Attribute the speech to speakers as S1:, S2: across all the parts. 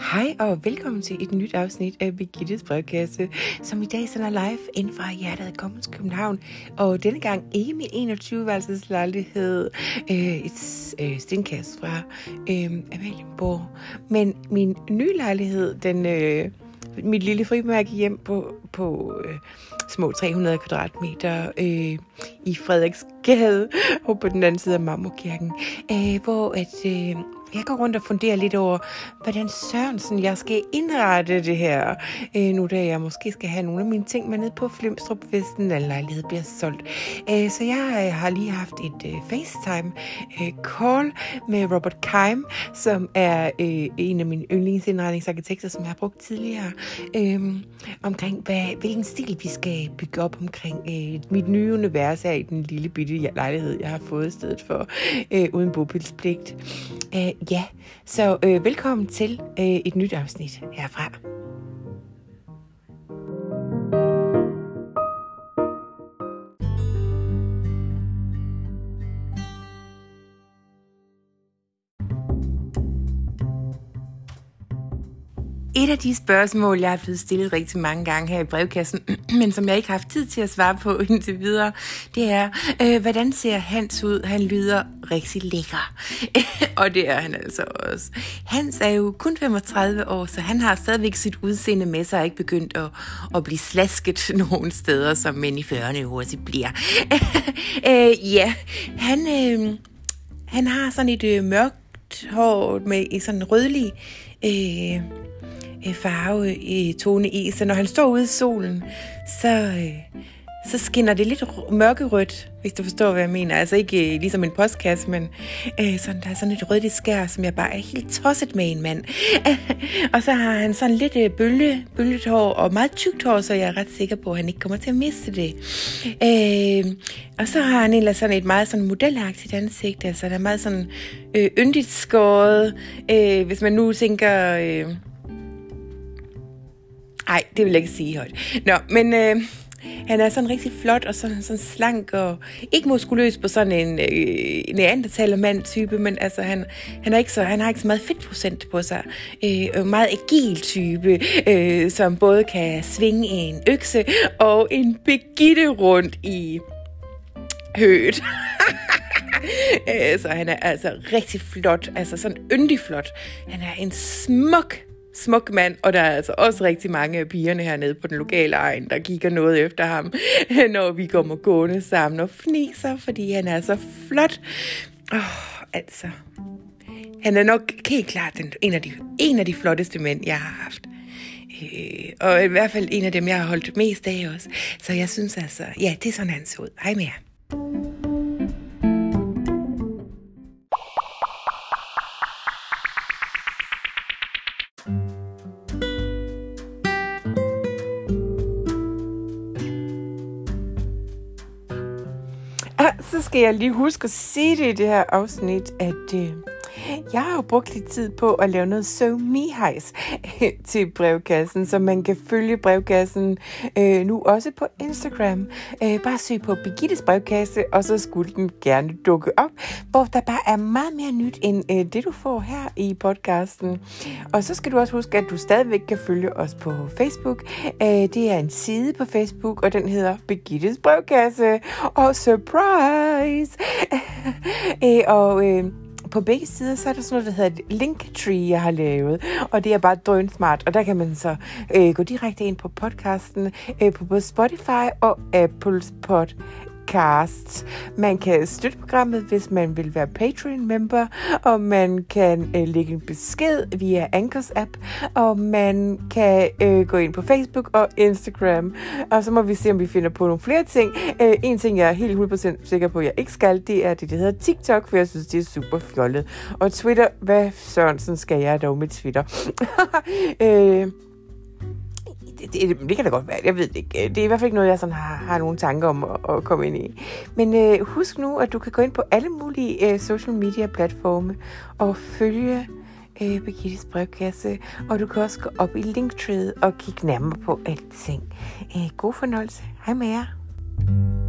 S1: Hej og velkommen til et nyt afsnit af Birgittes brevkasse, som i dag sender live ind fra hjertet af Kommens København. Og denne gang ikke min 21-værelses lejlighed, øh, et øh, stenkast fra øh, Amalienborg, men min nye lejlighed, den, øh, mit lille frimærke hjem på, på øh, små 300 kvadratmeter øh, i Frederiksgade og på den anden side af Marmorkirken, øh, hvor at, øh, jeg går rundt og funderer lidt over, hvordan Sørensen jeg skal indrette det her, øh, nu da jeg måske skal have nogle af mine ting med ned på Flimstrup, hvis den lejlighed bliver solgt. Øh, så jeg øh, har lige haft et øh, FaceTime øh, call med Robert Keim, som er øh, en af mine yndlingsindretningsarkitekter, som jeg har brugt tidligere, øh, omkring hvad, hvilken stil vi skal bygge op omkring øh, mit nye univers her i den lille bitte lejlighed, jeg har fået i stedet for, øh, uden bopilspligt. Øh, ja, så øh, velkommen til øh, et nyt afsnit herfra. Et af de spørgsmål, jeg har blevet stillet rigtig mange gange her i brevkassen, men som jeg ikke har haft tid til at svare på indtil videre, det er, øh, hvordan ser Hans ud? Han lyder rigtig lækker. og det er han altså også. Hans er jo kun 35 år, så han har stadigvæk sit udseende med sig og ikke begyndt at, at blive slasket nogen steder, som mænd i 40'erne hurtigt bliver. øh, ja, han, øh, han har sådan et øh, mørkt hår med sådan en rødlig... Øh, farve i tone E. så når han står ude i solen, så, øh, så skinner det lidt mørkerødt, hvis du forstår, hvad jeg mener. Altså ikke øh, ligesom en postkasse, men øh, sådan, der er sådan et rødt skær, som jeg bare er helt tosset med en mand. og så har han sådan lidt øh, bølge, bølget hår og meget tykt hår, så jeg er ret sikker på, at han ikke kommer til at miste det. Øh, og så har han ellers sådan et meget sådan modelagtigt ansigt, altså der er meget sådan øh, yndigt skåret. Øh, hvis man nu tænker... Øh, ej, det vil jeg ikke sige højt. Nå, men øh, han er sådan rigtig flot og sådan, sådan slank og ikke muskuløs på sådan en øh, neandertalermand-type, men altså han, han, er ikke så, han har ikke så meget fedtprocent på sig. Øh, meget agil type, øh, som både kan svinge en økse og en begitte rundt i høet. Øh, så han er altså rigtig flot, altså sådan yndig flot. Han er en smuk smuk mand, og der er altså også rigtig mange af pigerne hernede på den lokale egen, der kigger noget efter ham, når vi kommer gående sammen og fniser, fordi han er så flot. Åh, oh, altså. Han er nok helt klart den, en, af de, en af de flotteste mænd, jeg har haft. Øh, og i hvert fald en af dem, jeg har holdt mest af også. Så jeg synes altså, ja, det er sådan, han så ud. Hej med jer. Skal jeg lige huske at sige det i det her afsnit, at øh, jeg har jo brugt lidt tid på at lave noget so me hejs til brevkassen, så man kan følge brevkassen øh, nu også på Instagram. Øh, bare søg på Birgittes brevkasse, og så skulle den gerne dukke op, hvor der bare er meget mere nyt end øh, det, du får her i podcasten. Og så skal du også huske, at du stadigvæk kan følge os på Facebook. Øh, det er en side på Facebook, og den hedder Birgittes brevkasse. Og surprise! øh, og øh, på begge sider, så er der sådan noget, der hedder linktree, jeg har lavet, og det er bare drøn smart, og der kan man så øh, gå direkte ind på podcasten øh, på både Spotify og Apples pod podcast. Man kan støtte programmet, hvis man vil være Patreon-member, og man kan øh, lægge en besked via Anchors app, og man kan øh, gå ind på Facebook og Instagram, og så må vi se, om vi finder på nogle flere ting. Øh, en ting, jeg er helt 100% sikker på, at jeg ikke skal, det er det, der hedder TikTok, for jeg synes, det er super fjollet. Og Twitter, hvad Sørensen skal jeg dog med Twitter? øh, det, det, det kan da godt være, jeg ved det ikke. Det er i hvert fald ikke noget, jeg sådan har, har nogen tanker om at, at komme ind i. Men øh, husk nu, at du kan gå ind på alle mulige øh, social media platforme og følge øh, Birgittes brevkasse, og du kan også gå op i Linktree og kigge nærmere på alting. Øh, god fornøjelse. Hej med jer.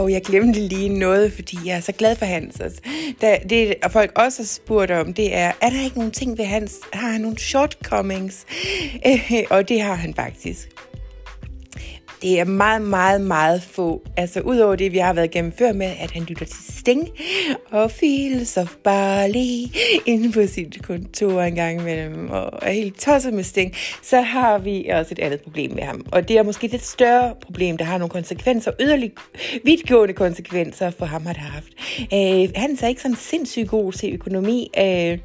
S1: Hov, jeg glemte lige noget, fordi jeg er så glad for Hans. Altså, da, det, og folk også har spurgt om, det er, er der ikke nogen ting ved Hans? Har han nogle shortcomings? Og det har han faktisk. Det er meget, meget, meget få. Altså udover det, vi har været gennem før med, at han lytter til Sting og Fields of Barley inde på sit kontor en gang imellem, og er helt tosset med Sting, så har vi også et andet problem med ham. Og det er måske et større problem, der har nogle konsekvenser, yderlig vidtgående konsekvenser for ham har det haft. Øh, han er ikke sådan sindssygt god til økonomi, øh,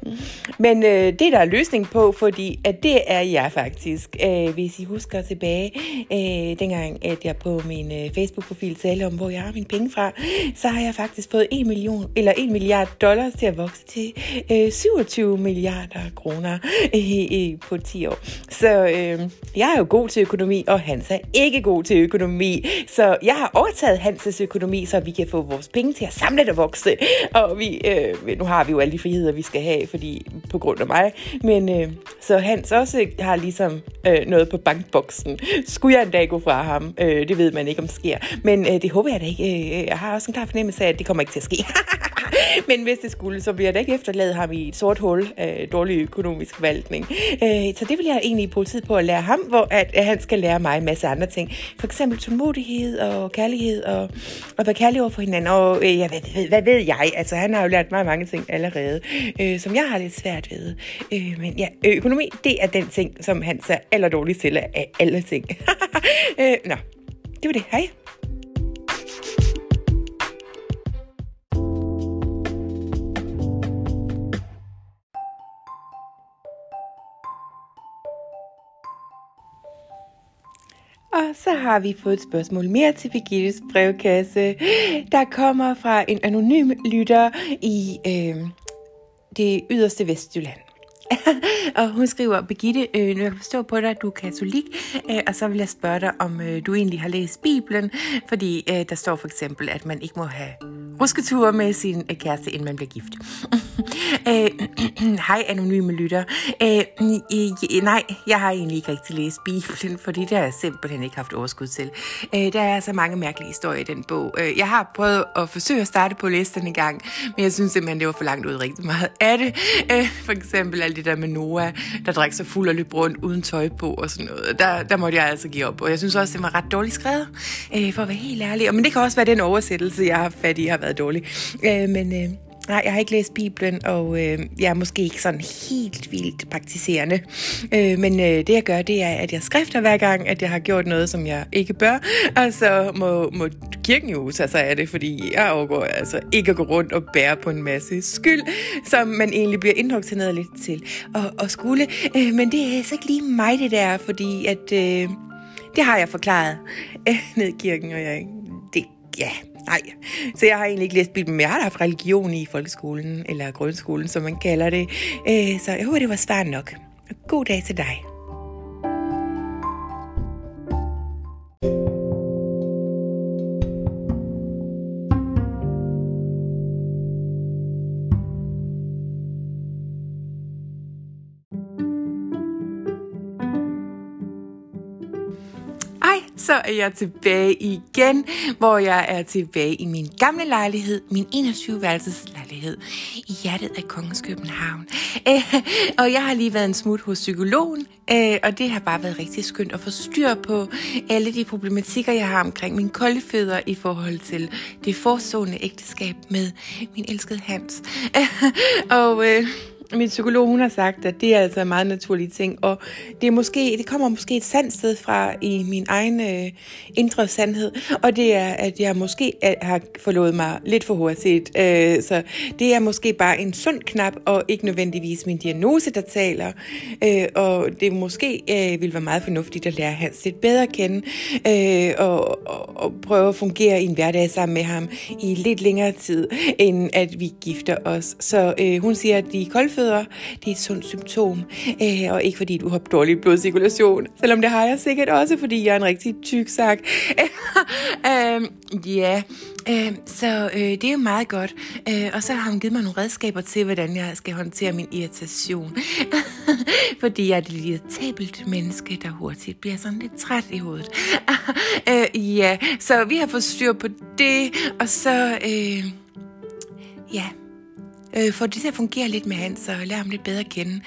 S1: men øh, det der er løsning på, fordi at det er jeg faktisk, øh, hvis I husker tilbage, øh, dengang gang, at jeg på min øh, Facebook-profil talte om, hvor jeg har mine penge fra, så har jeg faktisk fået 1 million, eller 1 milliard dollars til at vokse til øh, 27 milliarder kroner øh, øh, på 10 år. Så øh, jeg er jo god til økonomi, og Hans er ikke god til økonomi. Så jeg har overtaget Hanses økonomi, så vi kan få vores penge til at samle det og vokse. Og vi, øh, nu har vi jo alle de friheder, vi skal have, fordi på grund af mig. Men øh, så Hans også har ligesom øh, noget på bankboksen. Skulle jeg en dag gå fra ham, ham. Øh, det ved man ikke, om det sker. Men øh, det håber jeg da ikke. Øh, øh, jeg har også en klar fornemmelse af, at det kommer ikke til at ske. Men hvis det skulle, så bliver jeg ikke efterladt ham i et sort hul af dårlig økonomisk valgning. Øh, så det vil jeg egentlig bruge tid på at lære ham, hvor at, han skal lære mig en masse andre ting. For eksempel tålmodighed og kærlighed og, og være kærlig over for hinanden. Og øh, ja, hvad, hvad, hvad ved jeg? Altså, han har jo lært mig mange ting allerede, øh, som jeg har lidt svært ved. Øh, men ja, øh, økonomi, det er den ting, som han er allerdårligst til af alle ting. øh, nå, det var det. Hej. Og så har vi fået et spørgsmål mere til Birgittes brevkasse. Der kommer fra en anonym lytter i øh, det yderste Vestjylland. og hun skriver, Birgitte, øh, nu jeg forstå på dig, at du er katolik, øh, og så vil jeg spørge dig, om øh, du egentlig har læst Bibelen, fordi øh, der står for eksempel, at man ikke må have rusketure med sin øh, kæreste, inden man bliver gift. øh, hej, anonyme lytter. Øh, øh, nej, jeg har egentlig ikke rigtig læst Bibelen, fordi det har jeg simpelthen ikke haft overskud til. Øh, der er så mange mærkelige historier i den bog. Øh, jeg har prøvet at forsøge at starte på at læse den en gang, men jeg synes simpelthen, det var for langt ud rigtig meget af det. Øh, for eksempel alt det der med Noah, der drak sig fuld og løb rundt uden tøj på og sådan noget. Der, der måtte jeg altså give op. Og jeg synes også, det var ret dårligt skrevet, øh, for at være helt ærlig. Men det kan også være den oversættelse, jeg har fat i, har været dårlig. Øh, men øh, Nej, jeg har ikke læst Bibelen, og øh, jeg er måske ikke sådan helt vildt praktiserende. Øh, men øh, det jeg gør, det er, at jeg skrifter hver gang, at jeg har gjort noget, som jeg ikke bør. Og så må, må kirken jo tage sig af det, fordi jeg overgår altså ikke at gå rundt og bære på en masse skyld, som man egentlig bliver indoktrineret lidt til at, at skulle. Øh, men det er altså ikke lige mig, det der, fordi at... Øh, det har jeg forklaret øh, ned i kirken, og jeg, det, ja, Nej, så jeg har egentlig ikke læst Bibelen, men jeg har haft religion i folkeskolen, eller grundskolen, som man kalder det. Øh, så jeg håber, det var svært nok. God dag til dig. Så er jeg tilbage igen, hvor jeg er tilbage i min gamle lejlighed, min 21-værelses lejlighed i hjertet af Kongens København. Øh, og jeg har lige været en smut hos psykologen, øh, og det har bare været rigtig skønt at få styr på alle de problematikker, jeg har omkring min kolde fødder i forhold til det forstående ægteskab med min elskede Hans. og... Øh, min psykolog hun har sagt, at det er altså en meget naturlig ting, og det, er måske, det kommer måske et sandt sted fra i min egen øh, indre sandhed, og det er, at jeg måske har forlået mig lidt for hurtigt. Øh, så det er måske bare en sund knap, og ikke nødvendigvis min diagnose, der taler. Øh, og det måske øh, vil være meget fornuftigt at lære Hans lidt bedre at kende, øh, og, og, og prøve at fungere i en hverdag sammen med ham i lidt længere tid, end at vi gifter os. Så øh, hun siger, at de kolde blødfødder. Det er et sundt symptom, øh, og ikke fordi du har dårlig blodcirkulation, selvom det har jeg sikkert også, fordi jeg er en rigtig tyk sak. øh, ja, øh, så øh, det er jo meget godt. Øh, og så har hun givet mig nogle redskaber til, hvordan jeg skal håndtere min irritation. fordi jeg er et irritabelt menneske, der hurtigt bliver sådan lidt træt i hovedet. øh, ja, så vi har fået styr på det, og så... Øh, ja, øh, får det til at fungere lidt med Hans, og lære ham lidt bedre at kende,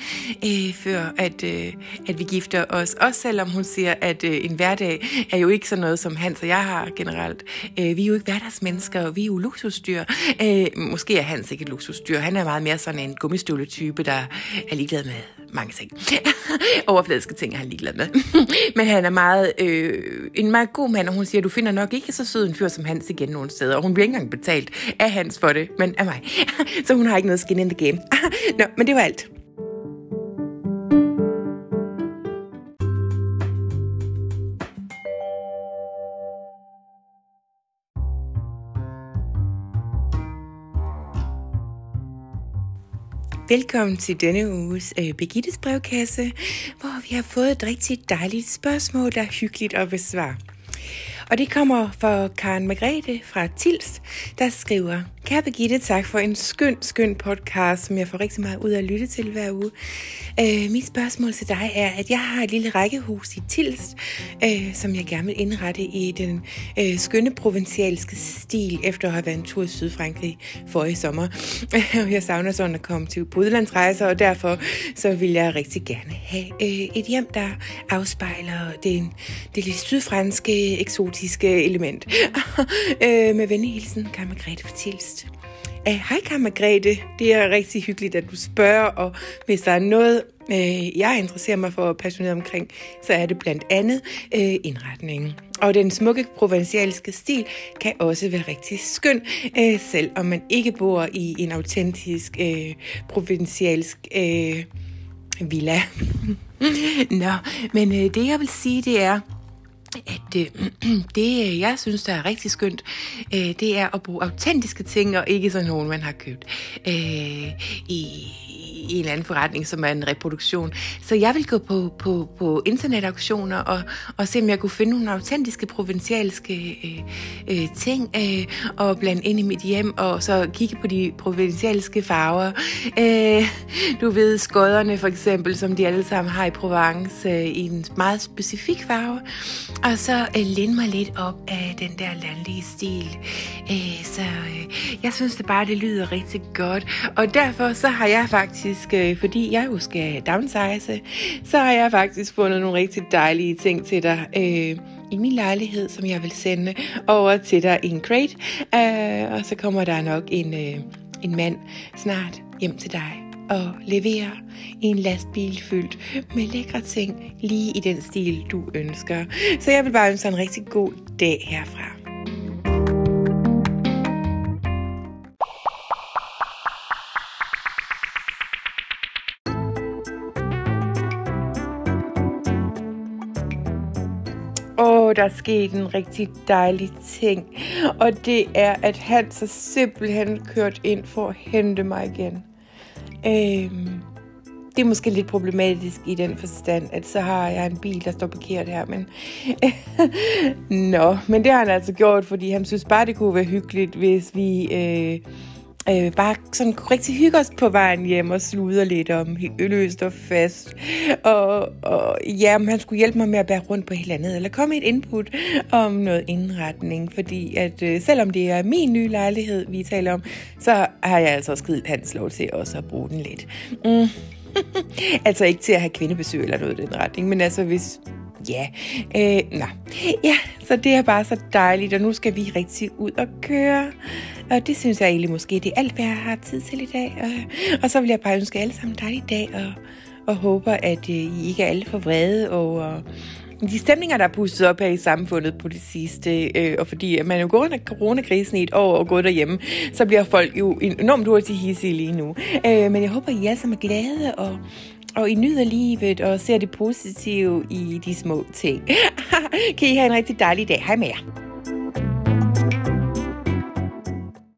S1: øh, før at, øh, at vi gifter os. Også selvom hun siger, at øh, en hverdag er jo ikke sådan noget, som Hans og jeg har generelt. Øh, vi er jo ikke hverdagsmennesker, og vi er jo luksusdyr. Øh, måske er Hans ikke et luksusdyr. Han er meget mere sådan en gummistøvletype, der er ligeglad med mange ting. Overfladiske ting er han ligeglad med. Men han er meget, øh, en meget god mand, og hun siger, du finder nok ikke så sød en fyr som Hans igen nogen steder. Og hun bliver ikke engang betalt af Hans for det, men af mig. så hun har ikke noget skin in the game. Nå, men det var alt. Velkommen til denne uges øh, Begittes brevkasse, hvor vi har fået et rigtig dejligt spørgsmål, der er hyggeligt at besvare. Og det kommer fra Karen Margrethe fra Tils, der skriver, Kære Birgitte, tak for en skøn, skøn podcast, som jeg får rigtig meget ud af at lytte til hver uge. Øh, mit spørgsmål til dig er, at jeg har et lille rækkehus i Tils, øh, som jeg gerne vil indrette i den øh, skønne provincialske stil, efter at have været en tur i Sydfrankrig for i sommer. jeg savner sådan at komme til udlandsrejser, og derfor så vil jeg rigtig gerne have øh, et hjem, der afspejler den, det lidt sydfranske, eksotiske element. øh, med venlig hilsen, Karen Margrethe fra Tils. Uh, hej Kammergrete, det er rigtig hyggeligt, at du spørger, og hvis der er noget, uh, jeg interesserer mig for passioneret omkring, så er det blandt andet uh, indretningen. Og den smukke provincialske stil kan også være rigtig skøn, uh, selv om man ikke bor i en autentisk uh, provincialsk uh, villa. Nå, men uh, det jeg vil sige, det er, at øh, det, øh, jeg synes, der er rigtig skønt, øh, det er at bruge autentiske ting, og ikke sådan nogen, man har købt. Øh, i, i en eller anden forretning, som er en reproduktion. Så jeg vil gå på, på, på internetauktioner og, og se, om jeg kunne finde nogle autentiske, provincialske øh, øh, ting, øh, og blande ind i mit hjem, og så kigge på de provincialske farver. Øh, du ved, skodderne for eksempel, som de alle sammen har i Provence, øh, i en meget specifik farve. Og så øh, linde mig lidt op af den der landlige stil. Øh, så øh, jeg synes det bare, det lyder rigtig godt. Og derfor så har jeg faktisk, faktisk, øh, fordi jeg jo skal downsize, så har jeg faktisk fundet nogle rigtig dejlige ting til dig. Øh, i min lejlighed, som jeg vil sende over til dig i en crate. Øh, og så kommer der nok en, øh, en mand snart hjem til dig og levere en lastbil fyldt med lækre ting lige i den stil, du ønsker. Så jeg vil bare ønske en rigtig god dag herfra. Åh, der er sket en rigtig dejlig ting. Og det er, at han så simpelthen kørt ind for at hente mig igen. Øhm, det er måske lidt problematisk i den forstand, at så har jeg en bil, der står parkeret her. Men Nå, men det har han altså gjort, fordi han synes bare, det kunne være hyggeligt, hvis vi øh, øh, bare sådan rigtig hygge os på vejen hjem og sluder lidt om løst og fast. Og, og ja, om han skulle hjælpe mig med at bære rundt på helt andet, eller komme et input om noget indretning, fordi at øh, selvom det er min nye lejlighed, vi taler om, så har jeg altså også givet hans lov til også at bruge den lidt. Mm. altså ikke til at have kvindebesøg eller noget i den retning, men altså hvis Ja, øh, nå. ja, så det er bare så dejligt, og nu skal vi rigtig ud og køre. Og det synes jeg egentlig måske, det er alt, hvad jeg har tid til i dag. Og, og så vil jeg bare ønske alle sammen en dejlig dag, og, og håber, at øh, I ikke er alle for vrede over de stemninger, der er pustet op her i samfundet på det sidste, øh, og fordi man jo går under coronakrisen i et år og går derhjemme, så bliver folk jo enormt hurtigt hissige lige nu. Øh, men jeg håber, I alle sammen er glade, og, og I nyder livet, og ser det positive i de små ting. kan I have en rigtig dejlig dag. Hej med jer.